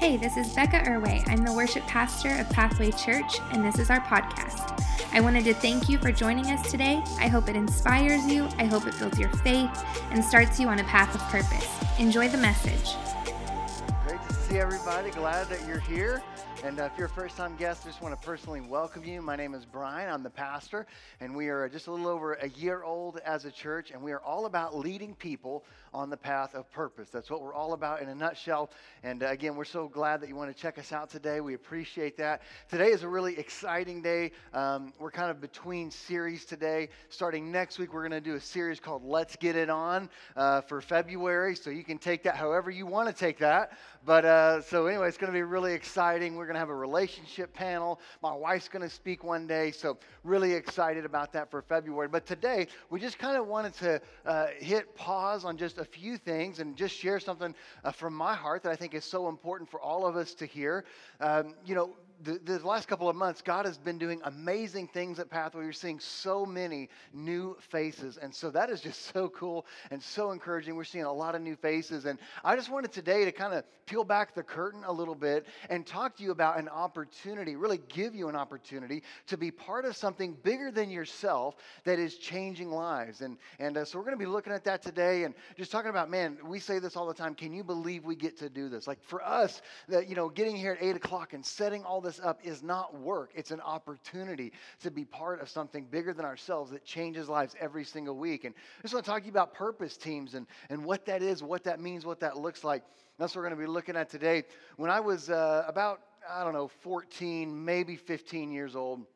Hey, this is Becca Irway. I'm the worship pastor of Pathway Church, and this is our podcast. I wanted to thank you for joining us today. I hope it inspires you, I hope it builds your faith, and starts you on a path of purpose. Enjoy the message. Great to see everybody. Glad that you're here. And uh, if you're a first time guest, I just want to personally welcome you. My name is Brian. I'm the pastor, and we are just a little over a year old as a church, and we are all about leading people on the path of purpose. That's what we're all about in a nutshell. And uh, again, we're so glad that you want to check us out today. We appreciate that. Today is a really exciting day. Um, we're kind of between series today. Starting next week, we're going to do a series called Let's Get It On uh, for February. So you can take that however you want to take that. But uh, so anyway, it's going to be really exciting. We're going to have a relationship panel. My wife's going to speak one day. So really excited about that for February. But today, we just kind of wanted to uh, hit pause on just a few things and just share something uh, from my heart that I think is so important for all of us to hear. Um, you know, the, the, last couple of months, God has been doing amazing things at Pathway. You're seeing so many new faces. And so that is just so cool and so encouraging. We're seeing a lot of new faces. And I just wanted today to kind of peel back the curtain a little bit and talk to you about an opportunity, really give you an opportunity to be part of something bigger than yourself that is changing lives. And, and uh, so we're going to be looking at that today and just talking about, man, we say this all the time. Can you believe we get to do this? Like for us, that, you know, getting here at 8 o'clock and setting all this this up is not work, it's an opportunity to be part of something bigger than ourselves that changes lives every single week. And I just want to talk to you about purpose teams and, and what that is, what that means, what that looks like. That's what we're going to be looking at today. When I was uh, about, I don't know, 14, maybe 15 years old,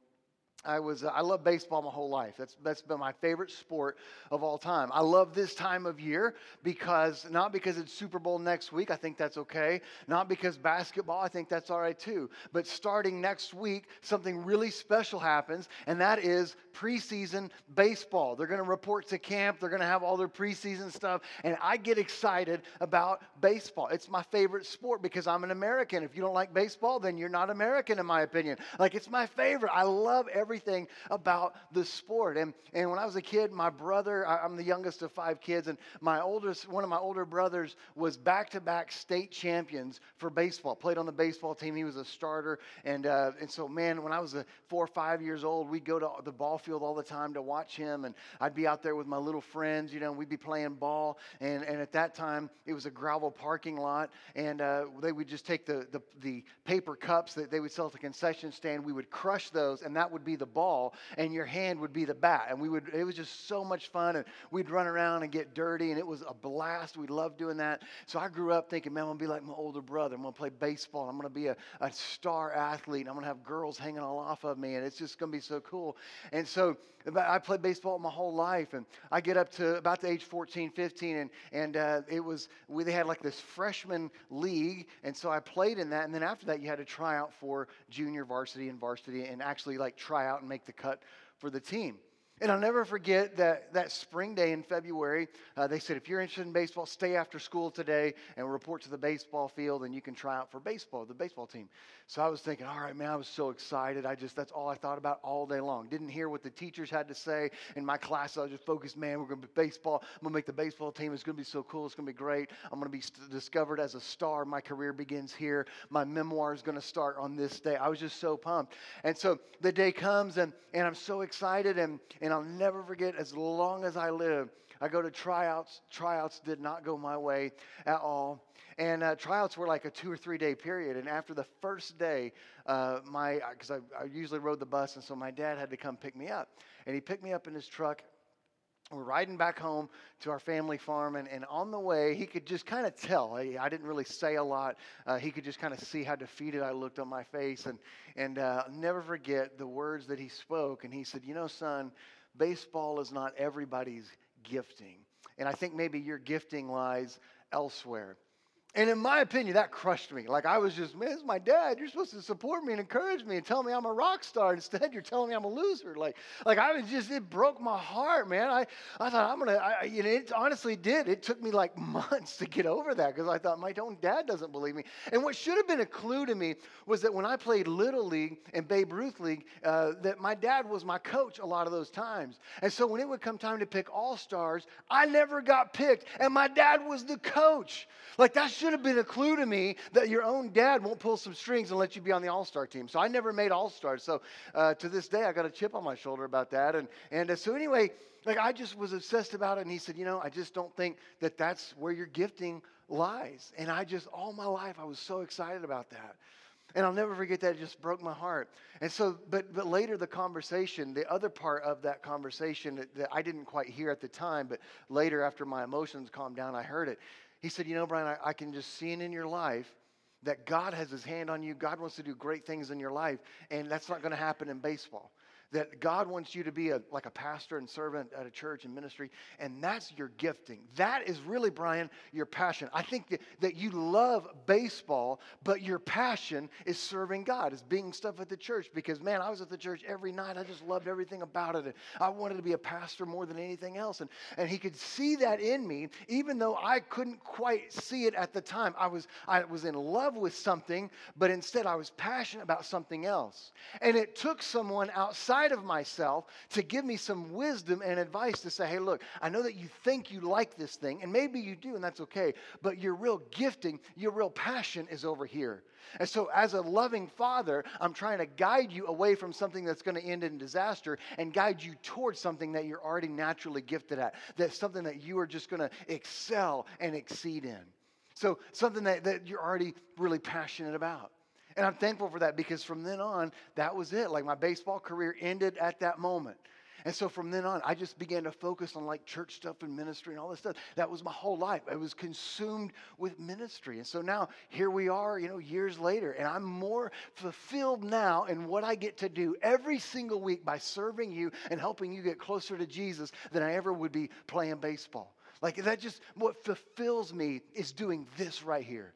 I was uh, I love baseball my whole life. That's that's been my favorite sport of all time. I love this time of year because not because it's Super Bowl next week, I think that's okay. Not because basketball, I think that's all right too. But starting next week, something really special happens, and that is preseason baseball. They're going to report to camp, they're going to have all their preseason stuff, and I get excited about baseball. It's my favorite sport because I'm an American. If you don't like baseball, then you're not American in my opinion. Like it's my favorite. I love every everything about the sport. And, and when I was a kid, my brother, I, I'm the youngest of five kids, and my oldest, one of my older brothers was back to back state champions for baseball, played on the baseball team. He was a starter. And, uh, and so, man, when I was four or five years old, we'd go to the ball field all the time to watch him. And I'd be out there with my little friends, you know, we'd be playing ball. And, and at that time, it was a gravel parking lot. And uh, they would just take the, the, the paper cups that they would sell at the concession stand. We would crush those, and that would be the the ball and your hand would be the bat. And we would, it was just so much fun. And we'd run around and get dirty and it was a blast. We loved doing that. So I grew up thinking, man, I'm going to be like my older brother. I'm going to play baseball. I'm going to be a, a star athlete. I'm going to have girls hanging all off of me. And it's just going to be so cool. And so I played baseball my whole life. And I get up to about the age 14, 15. And, and uh, it was, we, they had like this freshman league. And so I played in that. And then after that, you had to try out for junior varsity and varsity and actually like try out out and make the cut for the team. And I'll never forget that, that spring day in February, uh, they said, if you're interested in baseball, stay after school today and report to the baseball field and you can try out for baseball, the baseball team. So I was thinking, all right, man, I was so excited. I just, that's all I thought about all day long. Didn't hear what the teachers had to say. In my class, I was just focused, man, we're going to be baseball. I'm going to make the baseball team. It's going to be so cool. It's going to be great. I'm going to be st- discovered as a star. My career begins here. My memoir is going to start on this day. I was just so pumped. And so the day comes and, and I'm so excited and, and I'll never forget as long as I live. I go to tryouts. Tryouts did not go my way at all. And uh, tryouts were like a two or three day period. And after the first day, uh, my because I, I usually rode the bus, and so my dad had to come pick me up. And he picked me up in his truck. We're riding back home to our family farm, and, and on the way, he could just kind of tell. I, I, didn't really say a lot. Uh, he could just kind of see how defeated I looked on my face. And, and uh, never forget the words that he spoke. And he said, You know, son, baseball is not everybody's gifting. And I think maybe your gifting lies elsewhere. And in my opinion, that crushed me. Like I was just, man, this is my dad. You're supposed to support me and encourage me and tell me I'm a rock star. Instead, you're telling me I'm a loser. Like, like I was just, it broke my heart, man. I, I thought I'm gonna, I, you know, it honestly did. It took me like months to get over that because I thought my own dad doesn't believe me. And what should have been a clue to me was that when I played little league and Babe Ruth league, uh, that my dad was my coach a lot of those times. And so when it would come time to pick all stars, I never got picked, and my dad was the coach. Like that's should have been a clue to me that your own dad won't pull some strings and let you be on the all star team. So I never made all stars. So uh, to this day, I got a chip on my shoulder about that. And, and uh, so, anyway, like I just was obsessed about it. And he said, You know, I just don't think that that's where your gifting lies. And I just, all my life, I was so excited about that. And I'll never forget that. It just broke my heart. And so, but, but later the conversation, the other part of that conversation that, that I didn't quite hear at the time, but later after my emotions calmed down, I heard it. He said, You know, Brian, I, I can just see it in your life that God has his hand on you. God wants to do great things in your life. And that's not going to happen in baseball that God wants you to be a, like a pastor and servant at a church and ministry, and that's your gifting. That is really, Brian, your passion. I think that, that you love baseball, but your passion is serving God, is being stuff at the church. Because, man, I was at the church every night. I just loved everything about it. I wanted to be a pastor more than anything else. And, and he could see that in me, even though I couldn't quite see it at the time. I was, I was in love with something, but instead I was passionate about something else. And it took someone outside of myself to give me some wisdom and advice to say, hey, look, I know that you think you like this thing, and maybe you do, and that's okay, but your real gifting, your real passion is over here. And so, as a loving father, I'm trying to guide you away from something that's going to end in disaster and guide you towards something that you're already naturally gifted at, that's something that you are just going to excel and exceed in. So, something that, that you're already really passionate about. And I'm thankful for that because from then on, that was it. Like my baseball career ended at that moment. And so from then on, I just began to focus on like church stuff and ministry and all this stuff. That was my whole life. I was consumed with ministry. And so now here we are, you know, years later, and I'm more fulfilled now in what I get to do every single week by serving you and helping you get closer to Jesus than I ever would be playing baseball. Like that just what fulfills me is doing this right here.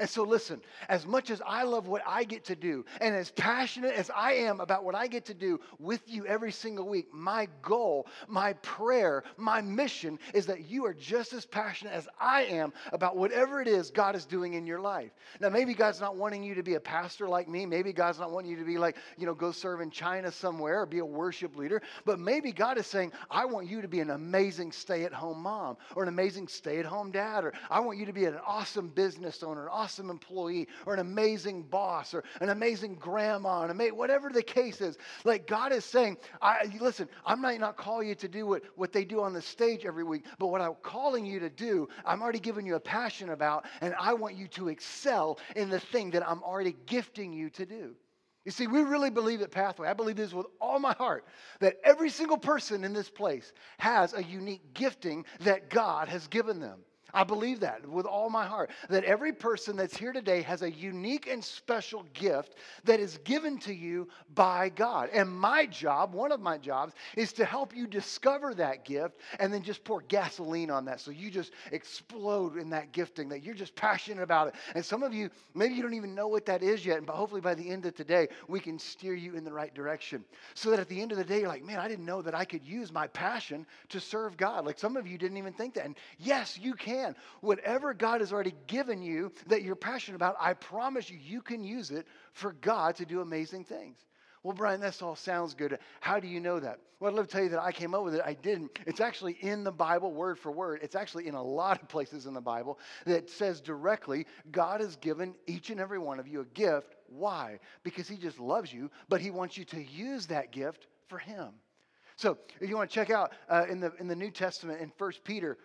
And so, listen, as much as I love what I get to do, and as passionate as I am about what I get to do with you every single week, my goal, my prayer, my mission is that you are just as passionate as I am about whatever it is God is doing in your life. Now, maybe God's not wanting you to be a pastor like me. Maybe God's not wanting you to be like, you know, go serve in China somewhere or be a worship leader. But maybe God is saying, I want you to be an amazing stay at home mom or an amazing stay at home dad, or I want you to be an awesome business owner, an awesome awesome employee or an amazing boss or an amazing grandma, an ama- whatever the case is. Like God is saying, I, listen, I might not call you to do what, what they do on the stage every week, but what I'm calling you to do, I'm already giving you a passion about, and I want you to excel in the thing that I'm already gifting you to do. You see, we really believe at Pathway, I believe this with all my heart, that every single person in this place has a unique gifting that God has given them. I believe that with all my heart. That every person that's here today has a unique and special gift that is given to you by God. And my job, one of my jobs, is to help you discover that gift and then just pour gasoline on that. So you just explode in that gifting, that you're just passionate about it. And some of you, maybe you don't even know what that is yet. But hopefully by the end of today, we can steer you in the right direction. So that at the end of the day, you're like, man, I didn't know that I could use my passion to serve God. Like some of you didn't even think that. And yes, you can Whatever God has already given you that you're passionate about, I promise you, you can use it for God to do amazing things. Well, Brian, this all sounds good. How do you know that? Well, I'd love to tell you that I came up with it. I didn't. It's actually in the Bible, word for word. It's actually in a lot of places in the Bible that says directly God has given each and every one of you a gift. Why? Because He just loves you, but He wants you to use that gift for Him. So, if you want to check out uh, in, the, in the New Testament in 1 Peter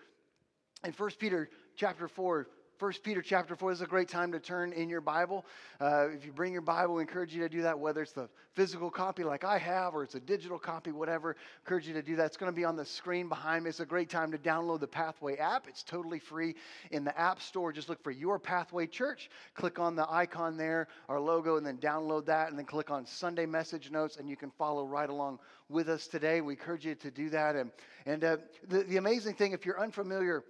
in 1 Peter chapter 4, 1 Peter chapter 4 is a great time to turn in your Bible. Uh, if you bring your Bible, we encourage you to do that, whether it's the physical copy like I have or it's a digital copy, whatever. encourage you to do that. It's going to be on the screen behind me. It's a great time to download the Pathway app. It's totally free in the App Store. Just look for Your Pathway Church. Click on the icon there, our logo, and then download that. And then click on Sunday message notes, and you can follow right along with us today. We encourage you to do that. And, and uh, the, the amazing thing, if you're unfamiliar,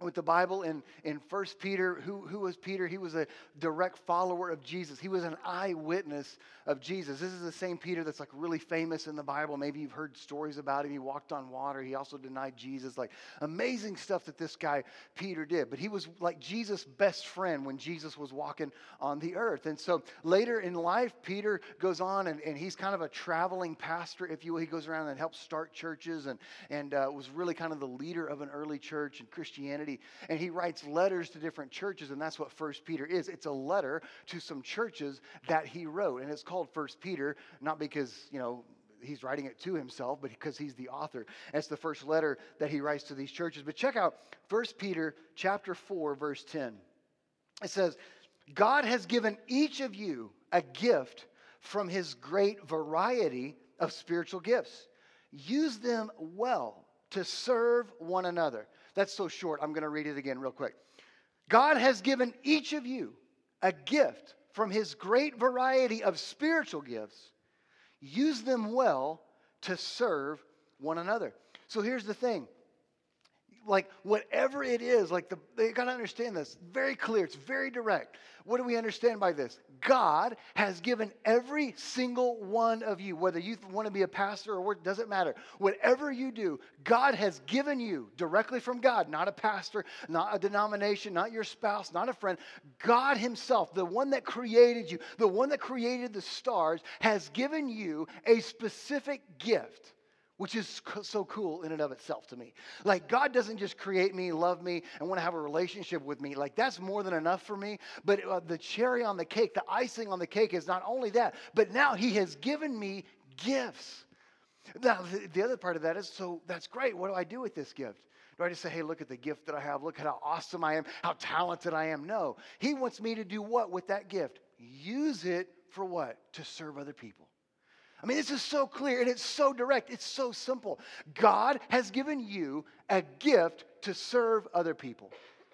with the Bible in, in 1 Peter. Who, who was Peter? He was a direct follower of Jesus. He was an eyewitness of Jesus. This is the same Peter that's like really famous in the Bible. Maybe you've heard stories about him. He walked on water. He also denied Jesus. Like amazing stuff that this guy Peter did. But he was like Jesus' best friend when Jesus was walking on the earth. And so later in life, Peter goes on and, and he's kind of a traveling pastor, if you will. He goes around and helps start churches and, and uh, was really kind of the leader of an early church in Christianity Christianity. And he writes letters to different churches, and that's what First Peter is. It's a letter to some churches that he wrote. And it's called First Peter, not because, you know, he's writing it to himself, but because he's the author. That's the first letter that he writes to these churches. But check out 1 Peter chapter 4, verse 10. It says, God has given each of you a gift from his great variety of spiritual gifts. Use them well to serve one another. That's so short. I'm going to read it again real quick. God has given each of you a gift from his great variety of spiritual gifts use them well to serve one another. So here's the thing like whatever it is, like the, they got to understand this. Very clear. It's very direct. What do we understand by this? God has given every single one of you, whether you want to be a pastor or what, doesn't matter. Whatever you do, God has given you directly from God, not a pastor, not a denomination, not your spouse, not a friend. God Himself, the one that created you, the one that created the stars, has given you a specific gift which is so cool in and of itself to me. Like, God doesn't just create me, love me, and want to have a relationship with me. Like, that's more than enough for me. But uh, the cherry on the cake, the icing on the cake is not only that, but now He has given me gifts. Now, the, the other part of that is so that's great. What do I do with this gift? Do I just say, hey, look at the gift that I have? Look at how awesome I am, how talented I am? No. He wants me to do what with that gift? Use it for what? To serve other people. I mean, this is so clear and it's so direct. It's so simple. God has given you a gift to serve other people.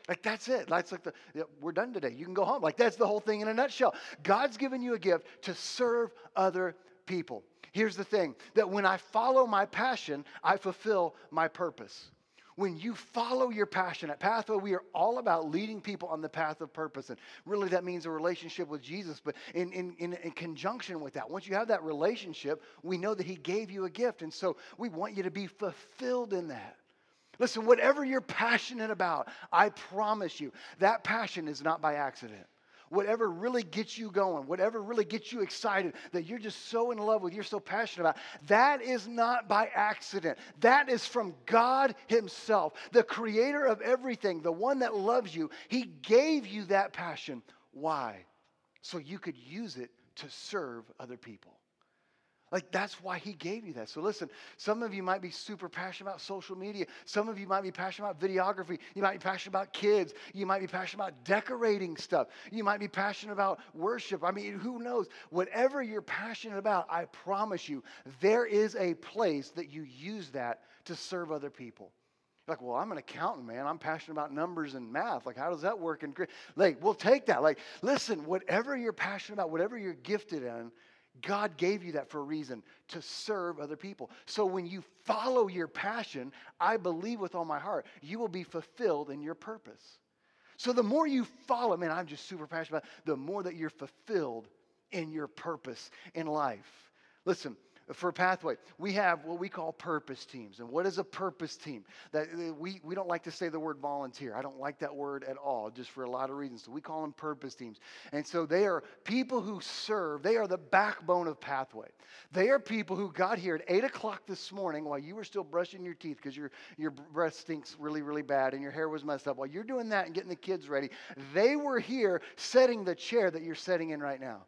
Like that's it. That's like the we're done today. You can go home. Like that's the whole thing in a nutshell. God's given you a gift to serve other people. Here's the thing that when I follow my passion, I fulfill my purpose when you follow your passion at Pathway, we are all about leading people on the path of purpose. And really, that means a relationship with Jesus. But in, in, in, in, conjunction with that, once you have that relationship, we know that He gave you a gift. And so we want you to be fulfilled in that. Listen, whatever you're passionate about, I promise you, that passion is not by accident whatever really gets you going, whatever really gets you excited, that you're just so in love with, you're so passionate about, that is not by accident. That is from God Himself, the creator of everything, the one that loves you. He gave you that passion. Why? So you could use it to serve other people. Like, that's why he gave you that. So, listen, some of you might be super passionate about social media. Some of you might be passionate about videography. You might be passionate about kids. You might be passionate about decorating stuff. You might be passionate about worship. I mean, who knows? Whatever you're passionate about, I promise you, there is a place that you use that to serve other people. Like, well, I'm an accountant, man. I'm passionate about numbers and math. Like, how does that work? And like, we'll take that. Like, listen, whatever you're passionate about, whatever you're gifted in, God gave you that for a reason to serve other people. So when you follow your passion, I believe with all my heart, you will be fulfilled in your purpose. So the more you follow, man, I'm just super passionate about, the more that you're fulfilled in your purpose in life. Listen, for Pathway, we have what we call purpose teams. And what is a purpose team? That uh, we, we don't like to say the word volunteer. I don't like that word at all, just for a lot of reasons. So we call them purpose teams. And so they are people who serve, they are the backbone of Pathway. They are people who got here at 8 o'clock this morning while you were still brushing your teeth because your, your breath stinks really, really bad and your hair was messed up. While you're doing that and getting the kids ready, they were here setting the chair that you're sitting in right now.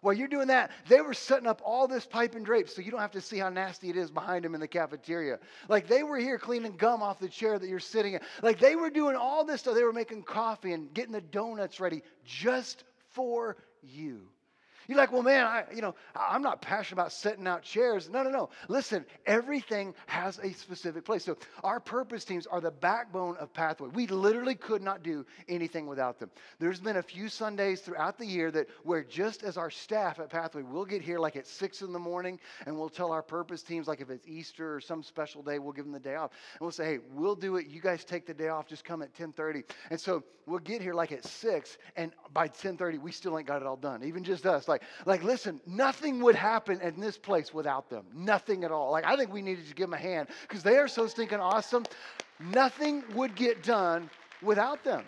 While you're doing that, they were setting up all this pipe and drapes so you don't have to see how nasty it is behind them in the cafeteria. Like they were here cleaning gum off the chair that you're sitting in. Like they were doing all this stuff. They were making coffee and getting the donuts ready just for you. You're like, well, man, I, you know, I'm not passionate about setting out chairs. No, no, no. Listen, everything has a specific place. So our purpose teams are the backbone of Pathway. We literally could not do anything without them. There's been a few Sundays throughout the year that where just as our staff at Pathway, we'll get here like at six in the morning and we'll tell our purpose teams, like if it's Easter or some special day, we'll give them the day off. And we'll say, hey, we'll do it. You guys take the day off. Just come at 1030. And so we'll get here like at six and by 1030, we still ain't got it all done. Even just us. Like, like, listen, nothing would happen in this place without them. Nothing at all. Like, I think we needed to give them a hand because they are so stinking awesome. Nothing would get done without them.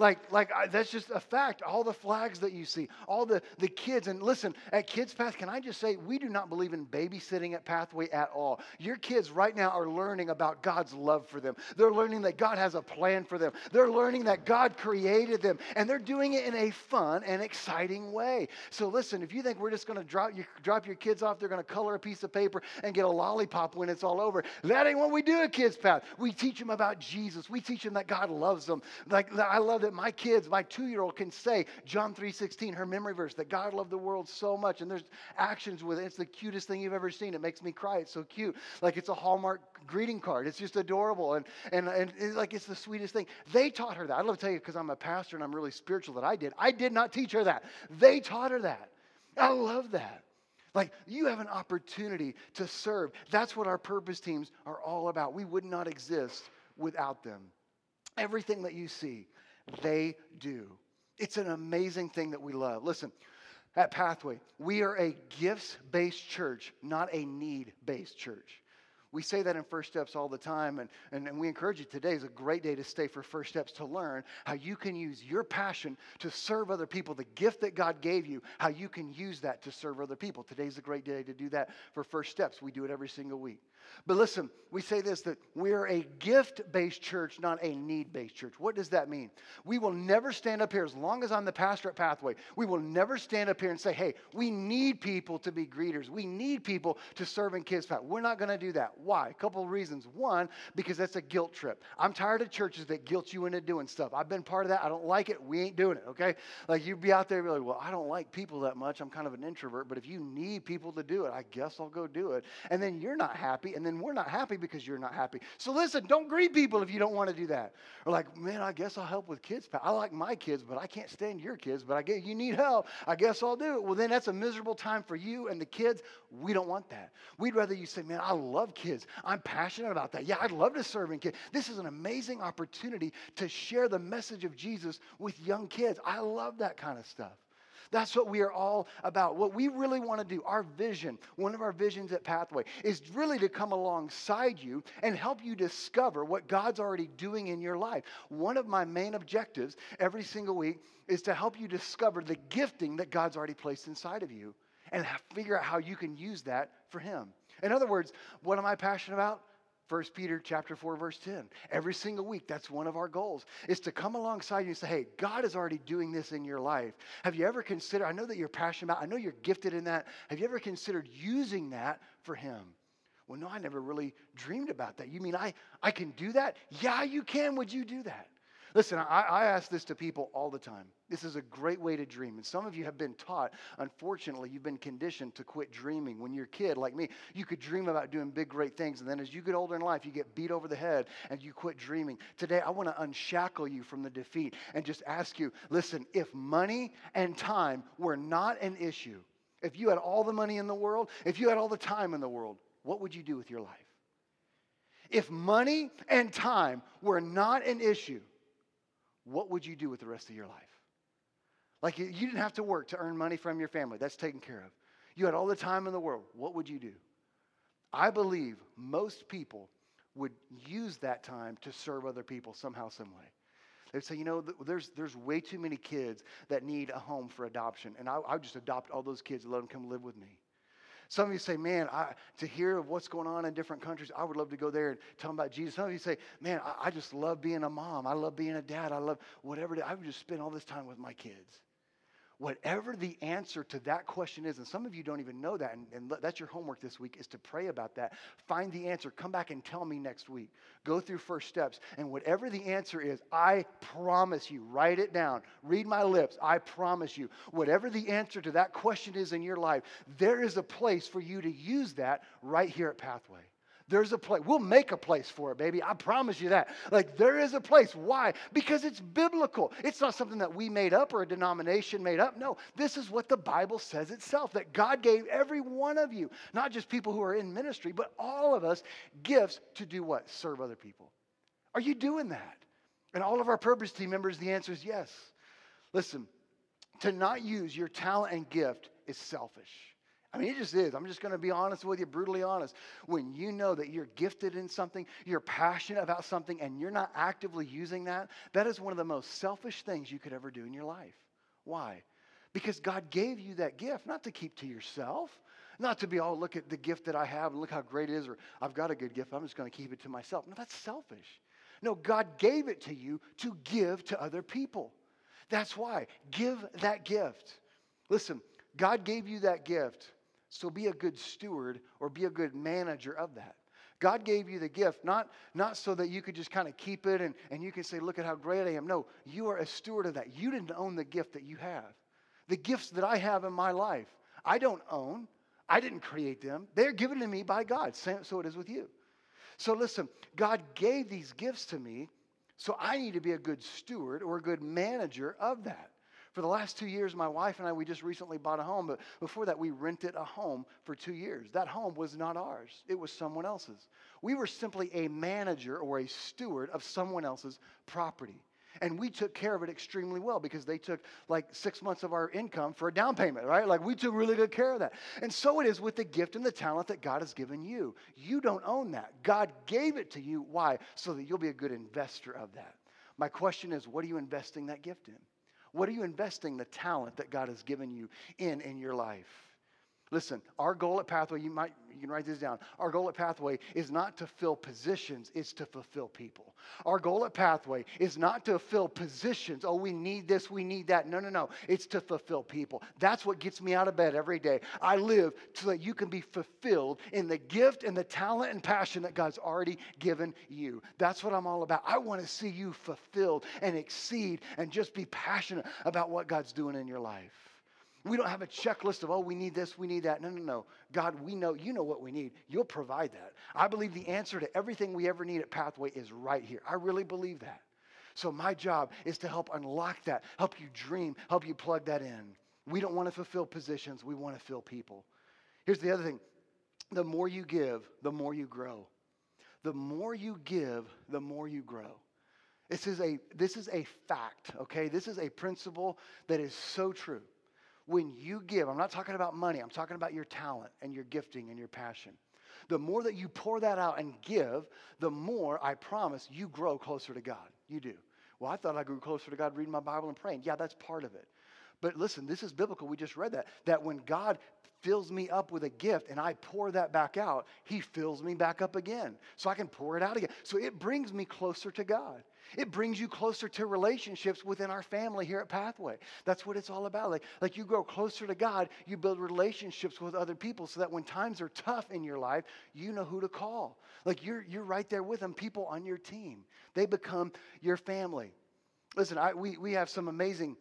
Like, like I, that's just a fact. All the flags that you see, all the, the kids. And listen, at Kids Path, can I just say, we do not believe in babysitting at Pathway at all. Your kids right now are learning about God's love for them. They're learning that God has a plan for them. They're learning that God created them. And they're doing it in a fun and exciting way. So listen, if you think we're just going to drop, you, drop your kids off, they're going to color a piece of paper and get a lollipop when it's all over, that ain't what we do at Kids Path. We teach them about Jesus. We teach them that God loves them. Like I love that my kids, my two-year-old can say John 3:16, her memory verse, that God loved the world so much. And there's actions with it. It's the cutest thing you've ever seen. It makes me cry. It's so cute. Like it's a Hallmark greeting card. It's just adorable. And, and, and it's like it's the sweetest thing. They taught her that. I'd love to tell you because I'm a pastor and I'm really spiritual that I did. I did not teach her that. They taught her that. I love that. Like you have an opportunity to serve. That's what our purpose teams are all about. We would not exist without them. Everything that you see, they do. It's an amazing thing that we love. Listen, at Pathway, we are a gifts based church, not a need based church. We say that in First Steps all the time, and, and, and, we encourage you today is a great day to stay for First Steps to learn how you can use your passion to serve other people, the gift that God gave you, how you can use that to serve other people. Today's a great day to do that for First Steps. We do it every single week. But listen, we say this that we're a gift based church, not a need based church. What does that mean? We will never stand up here, as long as I'm the pastor at Pathway, we will never stand up here and say, hey, we need people to be greeters. We need people to serve in Kids Path. We're not going to do that. Why? A couple of reasons. One, because that's a guilt trip. I'm tired of churches that guilt you into doing stuff. I've been part of that. I don't like it. We ain't doing it, okay? Like you'd be out there be like, well, I don't like people that much. I'm kind of an introvert, but if you need people to do it, I guess I'll go do it. And then you're not happy and then we're not happy because you're not happy. So listen, don't greet people if you don't want to do that. Or like, man, I guess I'll help with kids. I like my kids, but I can't stand your kids. But I get you need help. I guess I'll do it. Well, then that's a miserable time for you and the kids. We don't want that. We'd rather you say, man, I love kids. I'm passionate about that. Yeah, I'd love to serve in kids. This is an amazing opportunity to share the message of Jesus with young kids. I love that kind of stuff. That's what we are all about. What we really want to do, our vision, one of our visions at Pathway, is really to come alongside you and help you discover what God's already doing in your life. One of my main objectives every single week is to help you discover the gifting that God's already placed inside of you and figure out how you can use that for Him. In other words, what am I passionate about? 1 Peter chapter 4 verse 10. Every single week that's one of our goals is to come alongside you and say, "Hey, God is already doing this in your life. Have you ever considered I know that you're passionate about, I know you're gifted in that. Have you ever considered using that for him?" Well, no, I never really dreamed about that. You mean I I can do that? Yeah, you can. Would you do that? Listen, I, I, ask this to people all the time. This is a great way to dream. And some of you have been taught, unfortunately, you've been conditioned to quit dreaming. When you're a kid like me, you could dream about doing big, great things. And then as you get older in life, you get beat over the head and you quit dreaming. Today, I want to unshackle you from the defeat and just ask you listen, if money and time were not an issue, if you had all the money in the world, if you had all the time in the world, what would you do with your life? If money and time were not an issue, what would you do with the rest of your life? Like you didn't have to work to earn money from your family, that's taken care of. You had all the time in the world. What would you do? I believe most people would use that time to serve other people somehow, some way. They'd say, you know, there's, there's way too many kids that need a home for adoption, and I, I would just adopt all those kids and let them come live with me. Some of you say, man, I, to hear of what's going on in different countries, I would love to go there and tell them about Jesus. Some of you say, man, I, I just love being a mom. I love being a dad. I love whatever. I would just spend all this time with my kids whatever the answer to that question is, and some of you don't even know that, and, and, that's your homework this week, is to pray about that. Find the answer. Come back and tell me next week. Go through first steps, and whatever the answer is, I promise you, write it down. Read my lips. I promise you, whatever the answer to that question is in your life, there is a place for you to use that right here at Pathway. There's a place. We'll make a place for it, baby. I promise you that. Like, there is a place. Why? Because it's biblical. It's not something that we made up or a denomination made up. No, this is what the Bible says itself that God gave every one of you, not just people who are in ministry, but all of us, gifts to do what? Serve other people. Are you doing that? And all of our purpose team members, the answer is yes. Listen, to not use your talent and gift is selfish. I mean, it just is. I'm just going to be honest with you, brutally honest. When you know that you're gifted in something, you're passionate about something, and you're not actively using that, that is one of the most selfish things you could ever do in your life. Why? Because God gave you that gift, not to keep to yourself, not to be, oh, look at the gift that I have and look how great it is, or I've got a good gift, I'm just going to keep it to myself. No, that's selfish. No, God gave it to you to give to other people. That's why. Give that gift. Listen, God gave you that gift so be a good steward or be a good manager of that. God gave you the gift, not, not so that you could just kind of keep it and, and you can say, look at how great I am. No, you are a steward of that. You didn't own the gift that you have. The gifts that I have in my life, I don't own. I didn't create them. They're given to me by God. So it is with you. So listen, God gave these gifts to me, so I need to be a good steward or a good manager of that. For the last two years, my wife and I, we just recently bought a home, but before that, we rented a home for two years. That home was not ours, it was someone else's. We were simply a manager or a steward of someone else's property. And we took care of it extremely well because they took like six months of our income for a down payment, right? Like we took really good care of that. And so it is with the gift and the talent that God has given you. You don't own that. God gave it to you. Why? So that you'll be a good investor of that. My question is, what are you investing that gift in? What are you investing the talent that God has given you in in your life? Listen, our goal at Pathway, you might you can write this down. Our goal at Pathway is not to fill positions, it's to fulfill people. Our goal at Pathway is not to fill positions. Oh, we need this, we need that. No, no, no. It's to fulfill people. That's what gets me out of bed every day. I live so that you can be fulfilled in the gift and the talent and passion that God's already given you. That's what I'm all about. I want to see you fulfilled and exceed and just be passionate about what God's doing in your life. We don't have a checklist of, oh, we need this, we need that. No, no, no. God, we know, you know what we need. You'll provide that. I believe the answer to everything we ever need at Pathway is right here. I really believe that. So my job is to help unlock that, help you dream, help you plug that in. We don't want to fulfill positions, we want to fill people. Here's the other thing the more you give, the more you grow. The more you give, the more you grow. This is a, this is a fact, okay? This is a principle that is so true when you give, I'm not talking about money, I'm talking about your talent and your gifting and your passion. The more that you pour that out and give, the more I promise you grow closer to God. You do. Well, I thought I grew closer to God reading my Bible and praying. Yeah, that's part of it. But listen, this is biblical. We just read that. That when God fills me up with a gift and I pour that back out, He fills me back up again. So I can pour it out again. So it brings me closer to God. It brings you closer to relationships within our family here at Pathway. That's what it's all about. Like, like you grow closer to God, you build relationships with other people so that when times are tough in your life, you know who to call. Like you're, you're right there with them, people on your team. They become your family. Listen, I, we, we have some amazing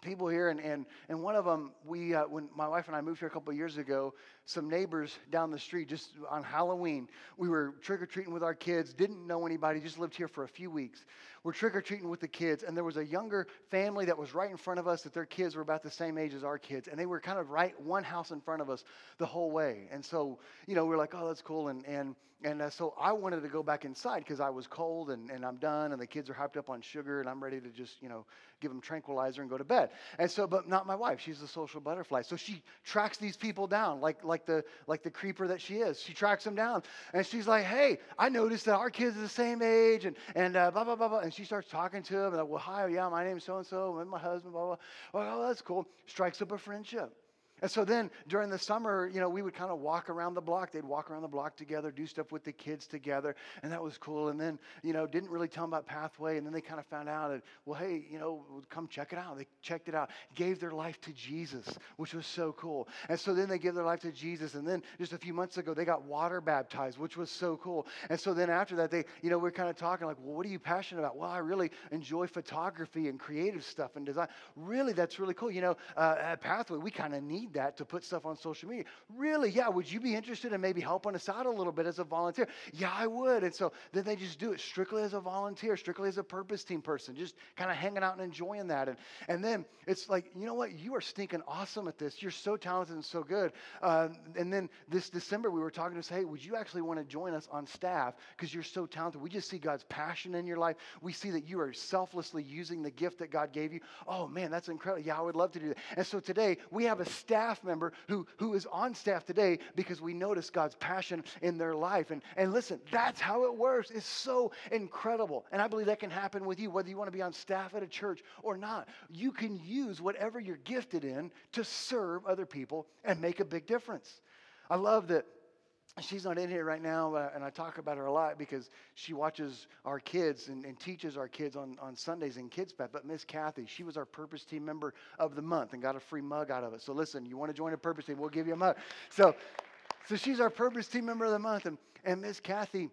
people here, and, and, and one of them, we, uh, when my wife and I moved here a couple years ago, some neighbors down the street, just on Halloween, we were trick or treating with our kids, didn't know anybody, just lived here for a few weeks. We're trick or treating with the kids, and there was a younger family that was right in front of us that their kids were about the same age as our kids, and they were kind of right one house in front of us the whole way. And so, you know, we were like, oh, that's cool. And, and, and uh, so I wanted to go back inside because I was cold and, and I'm done, and the kids are hyped up on sugar, and I'm ready to just, you know, give them tranquilizer and go to bed. And so, but not my wife. She's a social butterfly. So she tracks these people down like, like, the, like the creeper that she is. She tracks them down. And she's like, hey, I noticed that our kids are the same age and, and uh, blah, blah, blah, blah. And she starts talking to them, And like, well, hi, yeah, my name's so-and-so. And my husband, blah, blah. Well, oh, that's cool. Strikes up a friendship. And so then during the summer, you know, we would kind of walk around the block. They'd walk around the block together, do stuff with the kids together, and that was cool. And then, you know, didn't really tell them about Pathway. And then they kind of found out, that, well, hey, you know, come check it out. They checked it out, gave their life to Jesus, which was so cool. And so then they gave their life to Jesus. And then just a few months ago, they got water baptized, which was so cool. And so then after that, they, you know, we're kind of talking like, well, what are you passionate about? Well, I really enjoy photography and creative stuff and design. Really, that's really cool. You know, uh, at Pathway, we kind of need that to put stuff on social media. Really, yeah, would you be interested in maybe helping us out a little bit as a volunteer? Yeah, I would. And so then they just do it strictly as a volunteer, strictly as a purpose team person, just kind of hanging out and enjoying that. And, and then it's like, you know what? You are stinking awesome at this. You're so talented and so good. Uh, and then this December, we were talking to us, hey, would you actually want to join us on staff because you're so talented? We just see God's passion in your life. We see that you are selflessly using the gift that God gave you. Oh, man, that's incredible. Yeah, I would love to do that. And so today, we have a staff staff member who, who is on staff today because we notice God's passion in their life. And, and listen, that's how it works. It's so incredible. And I believe that can happen with you, whether you want to be on staff at a church or not. You can use whatever you're gifted in to serve other people and make a big difference. I love that she's not in here right now, uh, and I talk about her a lot because she watches our kids and, and, teaches our kids on, on Sundays in Kids Path. But Miss Kathy, she was our Purpose Team member of the month and got a free mug out of it. So listen, you want to join a Purpose Team, we'll give you a mug. So, so she's our Purpose Team member of the month, and, and Miss Kathy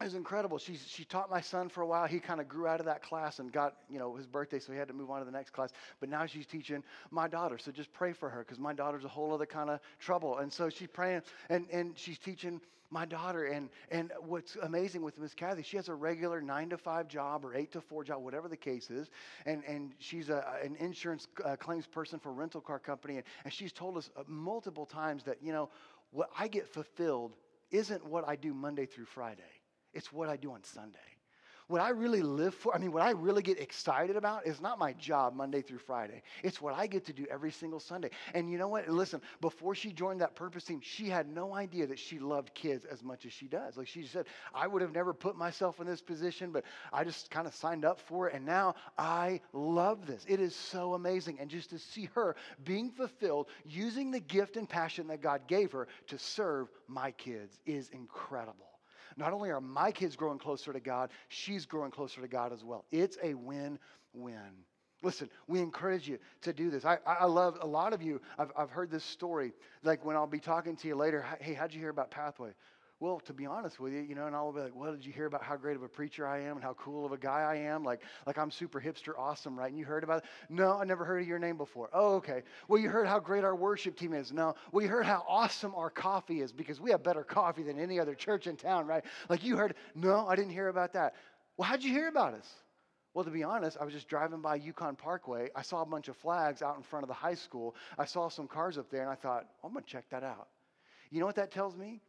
it was incredible. She, she taught my son for a while. He kind of grew out of that class and got, you know, his birthday, so he had to move on to the next class. But now she's teaching my daughter. So just pray for her because my daughter's a whole other kind of trouble. And so she's praying and, and she's teaching my daughter. And, and what's amazing with Miss Kathy, she has a regular nine to five job or eight to four job, whatever the case is. And, and she's a, an insurance uh, claims person for a rental car company. And, and she's told us uh, multiple times that, you know, what I get fulfilled isn't what I do Monday through Friday. It's what I do on Sunday. What I really live for, I mean, what I really get excited about is not my job Monday through Friday. It's what I get to do every single Sunday. And you know what? Listen, before she joined that purpose team, she had no idea that she loved kids as much as she does. Like she said, I would have never put myself in this position, but I just kind of signed up for it. And now I love this. It is so amazing. And just to see her being fulfilled, using the gift and passion that God gave her to serve my kids is incredible. Not only are my kids growing closer to God, she's growing closer to God as well. It's a win win. Listen, we encourage you to do this. I, I love a lot of you. I've, I've heard this story. Like when I'll be talking to you later, hey, how'd you hear about Pathway? Well, to be honest with you, you know, and I'll be like, well, did you hear about how great of a preacher I am and how cool of a guy I am? Like, like I'm super hipster awesome, right? And you heard about it? No, I never heard of your name before. Oh, okay. Well, you heard how great our worship team is. No. Well, you heard how awesome our coffee is because we have better coffee than any other church in town, right? Like you heard, no, I didn't hear about that. Well, how'd you hear about us? Well, to be honest, I was just driving by Yukon Parkway. I saw a bunch of flags out in front of the high school. I saw some cars up there, and I thought, I'm going to check that out. You know what that tells me?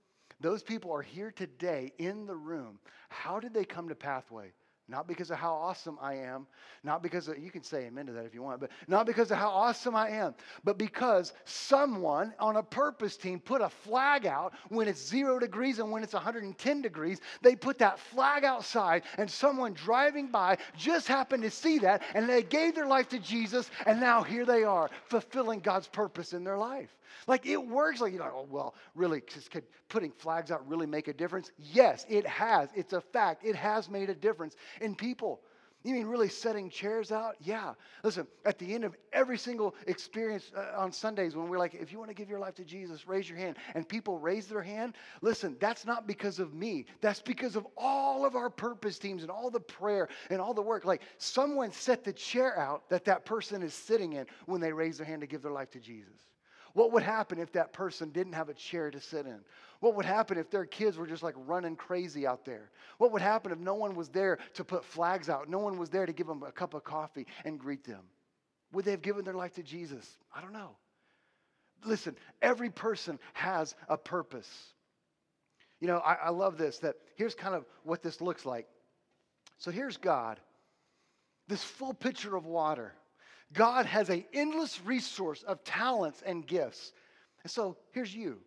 Those people are here today in the room. How did they come to Pathway? Not because of how awesome I am, not because of, you can say amen to that if you want, but not because of how awesome I am, but because someone on a purpose team put a flag out when it's zero degrees and when it's 110 degrees. They put that flag outside, and someone driving by just happened to see that, and they gave their life to Jesus, and now here they are, fulfilling God's purpose in their life. Like it works. Like, you know, oh, well, really, could putting flags out really make a difference? Yes, it has. It's a fact. It has made a difference in people. You mean really setting chairs out? Yeah. Listen, at the end of every single experience uh, on Sundays, when we're like, if you want to give your life to Jesus, raise your hand, and people raise their hand, listen, that's not because of me. That's because of all of our purpose teams and all the prayer and all the work. Like, someone set the chair out that that person is sitting in when they raise their hand to give their life to Jesus. What would happen if that person didn't have a chair to sit in? What would happen if their kids were just like running crazy out there? What would happen if no one was there to put flags out? No one was there to give them a cup of coffee and greet them? Would they have given their life to Jesus? I don't know. Listen, every person has a purpose. You know, I, I love this that here's kind of what this looks like. So here's God, this full pitcher of water. God has an endless resource of talents and gifts. And so here's you.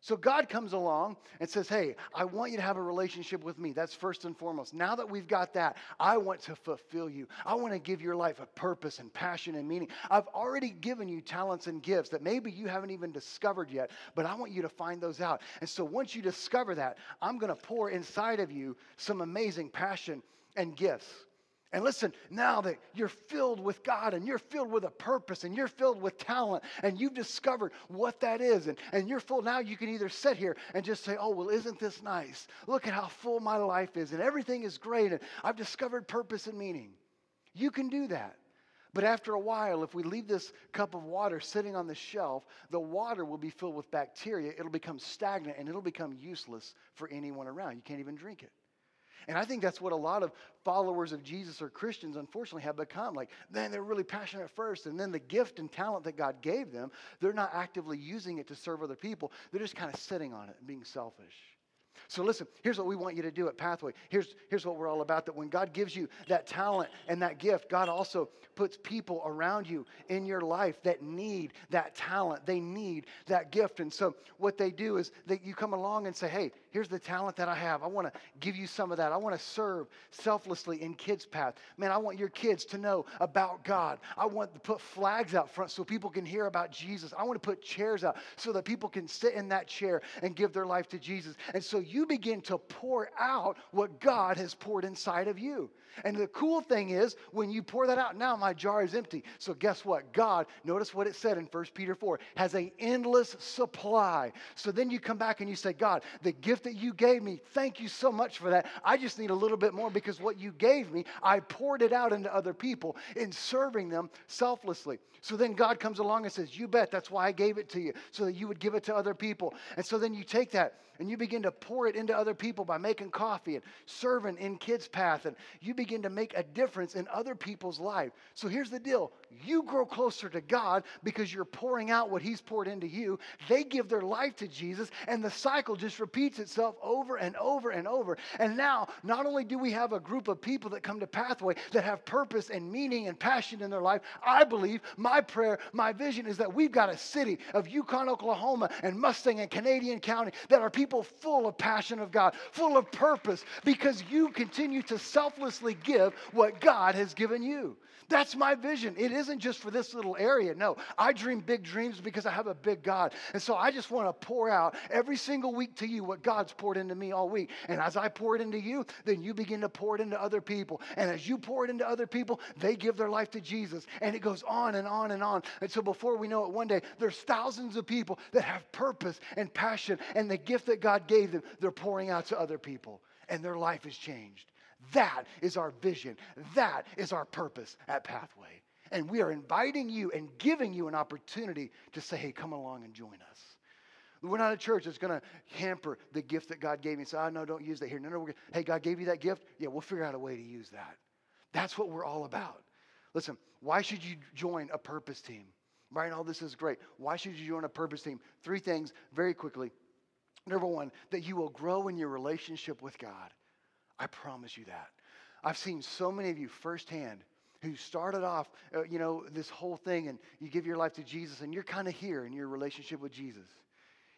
So God comes along and says, Hey, I want you to have a relationship with me. That's first and foremost. Now that we've got that, I want to fulfill you. I want to give your life a purpose and passion and meaning. I've already given you talents and gifts that maybe you haven't even discovered yet, but I want you to find those out. And so once you discover that, I'm going to pour inside of you some amazing passion and gifts. And listen, now that you're filled with God and you're filled with a purpose and you're filled with talent and you've discovered what that is, and, and you're full, now you can either sit here and just say, Oh, well, isn't this nice? Look at how full my life is, and everything is great, and I've discovered purpose and meaning. You can do that. But after a while, if we leave this cup of water sitting on the shelf, the water will be filled with bacteria. It'll become stagnant and it'll become useless for anyone around. You can't even drink it. And I think that's what a lot of followers of Jesus or Christians, unfortunately, have become. Like, man, they're really passionate at first, and then the gift and talent that God gave them, they're not actively using it to serve other people. They're just kind of sitting on it and being selfish. So listen, here's what we want you to do at Pathway. Here's, here's what we're all about that when God gives you that talent and that gift, God also puts people around you in your life that need that talent. They need that gift. And so what they do is that you come along and say, hey, here's the talent that I have. I want to give you some of that. I want to serve selflessly in Kids Path. Man, I want your kids to know about God. I want to put flags out front so people can hear about Jesus. I want to put chairs out so that people can sit in that chair and give their life to Jesus. And so you begin to pour out what God has poured inside of you. And the cool thing is, when you pour that out, now my jar is empty. So guess what? God, notice what it said in 1 Peter 4, has an endless supply. So then you come back and you say, God, the gift that you gave me, thank you so much for that. I just need a little bit more because what you gave me, I poured it out into other people in serving them selflessly. So then God comes along and says, You bet, that's why I gave it to you, so that you would give it to other people. And so then you take that and you begin to pour it into other people by making coffee and serving in Kids Path, and you begin to make a difference in other people's life. So here's the deal you grow closer to God because you're pouring out what He's poured into you. They give their life to Jesus, and the cycle just repeats itself over and over and over. And now, not only do we have a group of people that come to Pathway that have purpose and meaning and passion in their life, I believe my prayer, my vision is that we've got a city of Yukon, Oklahoma, and Mustang and Canadian County that are people full of passion of God, full of purpose, because you continue to selflessly give what God has given you. That's my vision. It isn't just for this little area. No, I dream big dreams because I have a big God. And so I just want to pour out every single week to you what God's poured into me all week. And as I pour it into you, then you begin to pour it into other people. And as you pour it into other people, they give their life to Jesus. And it goes on and on and on. And so before we know it, one day, there's thousands of people that have purpose and passion and the gift that God gave them, they're pouring out to other people. And their life is changed. That is our vision. That is our purpose at Pathway. And we are inviting you and giving you an opportunity to say, hey, come along and join us. We're not a church that's going to hamper the gift that God gave me. Say, oh, no, don't use that here. No, no, hey, God gave you that gift? Yeah, we'll figure out a way to use that. That's what we're all about. Listen, why should you join a purpose team? Right? All this is great. Why should you join a purpose team? Three things very quickly. Number one, that you will grow in your relationship with God. I promise you that. I've seen so many of you firsthand who started off, uh, you know, this whole thing and you give your life to Jesus and you're kind of here in your relationship with Jesus.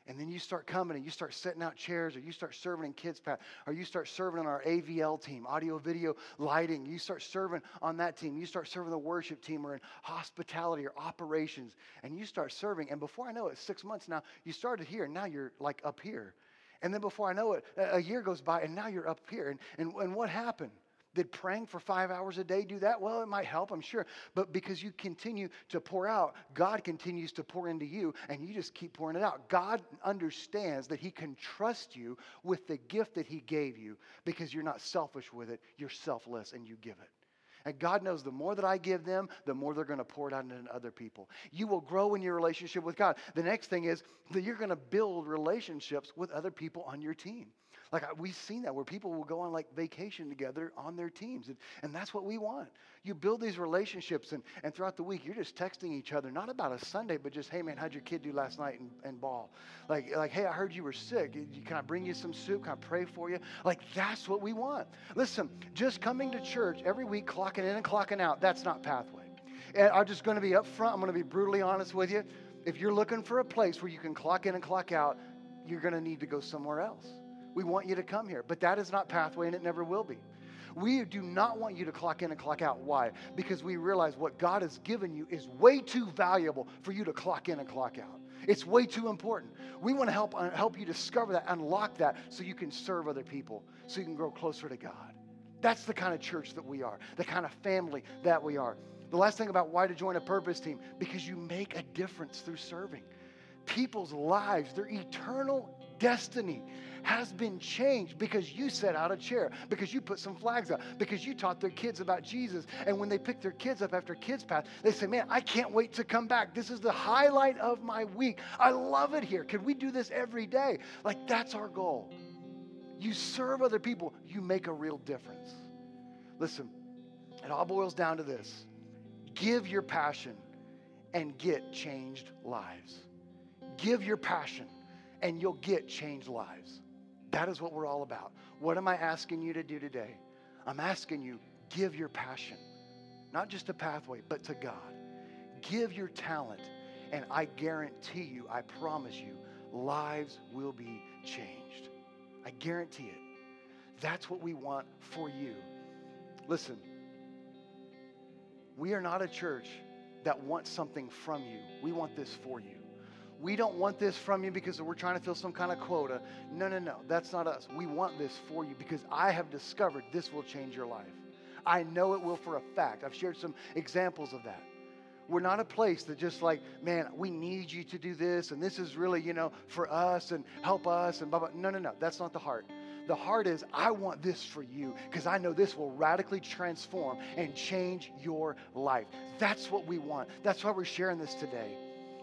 And then you start coming and you start setting out chairs or you start serving in Kids Path or you start serving on our AVL team, audio, video, lighting. You start serving on that team. You start serving the worship team or in hospitality or operations. And you start serving. And before I know it, six months now, you started here and now you're like up here. And then before I know it, a year goes by and now you're up here. And, and, and what happened? Did praying for five hours a day do that? Well, it might help, I'm sure. But because you continue to pour out, God continues to pour into you, and you just keep pouring it out. God understands that He can trust you with the gift that He gave you because you're not selfish with it, you're selfless, and you give it. And God knows the more that I give them, the more they're going to pour it out into other people. You will grow in your relationship with God. The next thing is that you're going to build relationships with other people on your team. Like we've seen that where people will go on like vacation together on their teams. And, and that's what we want. You build these relationships and, and throughout the week you're just texting each other, not about a Sunday, but just, hey man, how'd your kid do last night and, ball? Like, like, hey, I heard you were sick. Can I bring you some soup? Can I pray for you? Like that's what we want. Listen, just coming to church every week, clocking in and clocking out, that's not pathway. And I'm just going to be upfront. I'm going to be brutally honest with you. If you're looking for a place where you can clock in and clock out, you're going to need to go somewhere else. We want you to come here. But that is not pathway and it never will be. We do not want you to clock in and clock out. Why? Because we realize what God has given you is way too valuable for you to clock in and clock out. It's way too important. We want to help, uh, help you discover that, unlock that, so you can serve other people, so you can grow closer to God. That's the kind of church that we are, the kind of family that we are. The last thing about why to join a purpose team, because you make a difference through serving. People's lives, their eternal destiny has been changed because you set out a chair, because you put some flags up, because you taught their kids about Jesus. And when they pick their kids up after Kids Path, they say, Man, I can't wait to come back. This is the highlight of my week. I love it here. Could we do this every day? Like, that's our goal. You serve other people, you make a real difference. Listen, it all boils down to this give your passion and get changed lives. Give your passion and you'll get changed lives. That is what we're all about. What am I asking you to do today? I'm asking you, give your passion, not just a pathway, but to God. Give your talent, and I guarantee you, I promise you, lives will be changed. I guarantee it. That's what we want for you. Listen, we are not a church that wants something from you. We want this for you. We don't want this from you because we're trying to fill some kind of quota. No, no, no. That's not us. We want this for you because I have discovered this will change your life. I know it will for a fact. I've shared some examples of that. We're not a place that just like, man, we need you to do this and this is really, you know, for us and help us and blah, blah. No, no, no. That's not the heart. The heart is, I want this for you because I know this will radically transform and change your life. That's what we want. That's why we're sharing this today.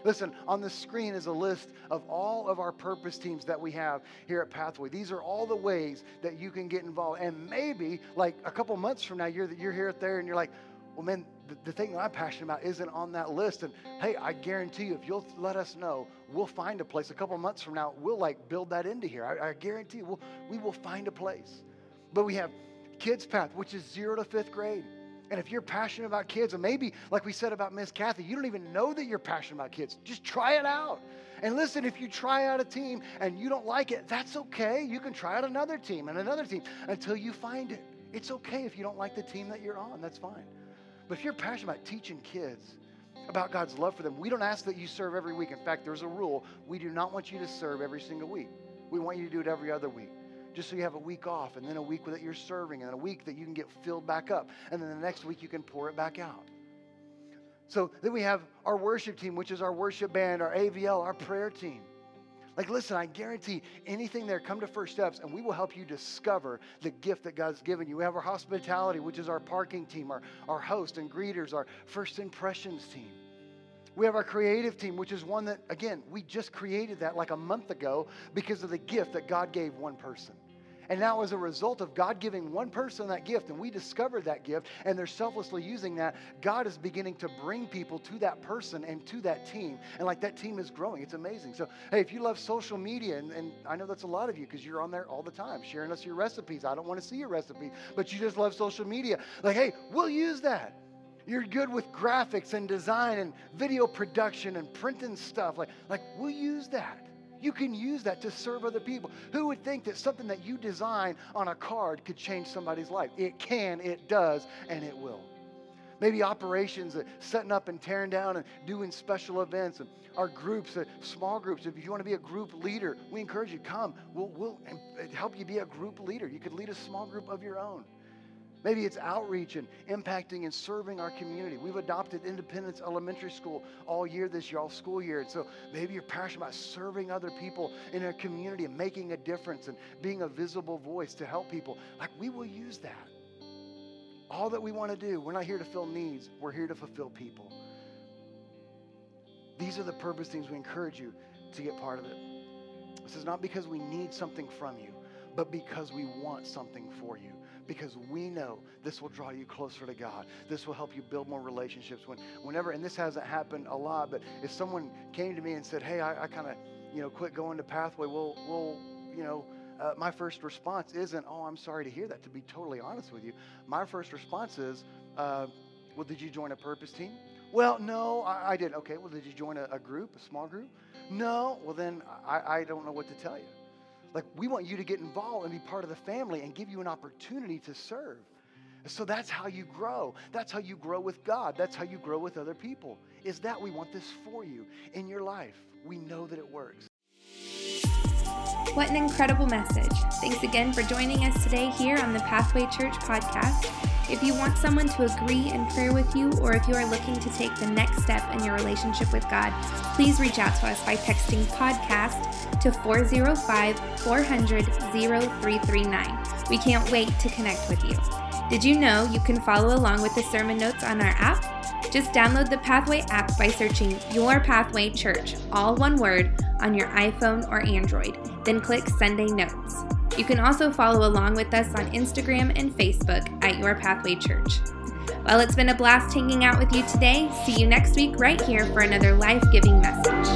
Listen, on the screen is a list of all of our purpose teams that we have here at Pathway. These are all the ways that you can get involved. And maybe, like a couple months from now, you're, you're here at there and you're like, well, man, the, the thing that I'm passionate about isn't on that list. And hey, I guarantee you, if you'll let us know, we'll find a place. A couple months from now, we'll like build that into here. I, I guarantee you, we'll, we will find a place. But we have Kids Path, which is zero to fifth grade. And if you're passionate about kids, and maybe like we said about Miss Kathy, you don't even know that you're passionate about kids, just try it out. And listen, if you try out a team and you don't like it, that's okay. You can try out another team and another team until you find it. It's okay if you don't like the team that you're on, that's fine. But if you're passionate about teaching kids about God's love for them, we don't ask that you serve every week. In fact, there's a rule we do not want you to serve every single week, we want you to do it every other week just so you have a week off, and then a week that you're serving, and a week that you can get filled back up, and then the next week you can pour it back out. So then we have our worship team, which is our worship band, our AVL, our prayer team. Like, listen, I guarantee anything there, come to First Steps, and we will help you discover the gift that God's given you. We have our hospitality, which is our parking team, our, our host and greeters, our first impressions team. We have our creative team, which is one that, again, we just created that like a month ago because of the gift that God gave one person. And now, as a result of God giving one person that gift, and we discovered that gift, and they're selflessly using that, God is beginning to bring people to that person and to that team. And like that team is growing. It's amazing. So, hey, if you love social media, and, and I know that's a lot of you because you're on there all the time sharing us your recipes. I don't want to see your recipes, but you just love social media. Like, hey, we'll use that. You're good with graphics and design and video production and printing stuff. Like, like we'll use that. You can use that to serve other people. Who would think that something that you design on a card could change somebody's life? It can, it does, and it will. Maybe operations, uh, setting up and tearing down and doing special events, and our groups, uh, small groups. If you want to be a group leader, we encourage you come. We'll, we'll help you be a group leader. You could lead a small group of your own. Maybe it's outreach and impacting and serving our community. We've adopted Independence Elementary School all year this year, all school year. And so maybe you're passionate about serving other people in our community and making a difference and being a visible voice to help people. Like we will use that. All that we want to do, we're not here to fill needs, we're here to fulfill people. These are the purpose things we encourage you to get part of it. This is not because we need something from you, but because we want something for you because we know this will draw you closer to God. This will help you build more relationships. When, whenever, and this hasn't happened a lot, but if someone came to me and said, "Hey, I, I kind of, you know, quit going to Pathway," we'll, we'll, you know, uh, my first response isn't, "Oh, I'm sorry to hear that." To be totally honest with you, my first response is, uh, "Well, did you join a purpose team?" Well, no, I, I didn't. Okay, well, did you join a, a, group, a small group? No. Well, then I, I don't know what to tell you. Like, we want you to get involved and be part of the family and give you an opportunity to serve. So that's how you grow. That's how you grow with God. That's how you grow with other people. Is that we want this for you in your life. We know that it works. What an incredible message. Thanks again for joining us today here on the Pathway Church podcast. If you want someone to agree in prayer with you, or if you are looking to take the next step in your relationship with God, please reach out to us by texting podcast to 405 400 0339. We can't wait to connect with you. Did you know you can follow along with the sermon notes on our app? Just download the Pathway app by searching Your Pathway Church, all one word, on your iPhone or Android. Then click Sunday Notes. You can also follow along with us on Instagram and Facebook at Your Pathway Church. Well, it's been a blast hanging out with you today. See you next week right here for another life giving message.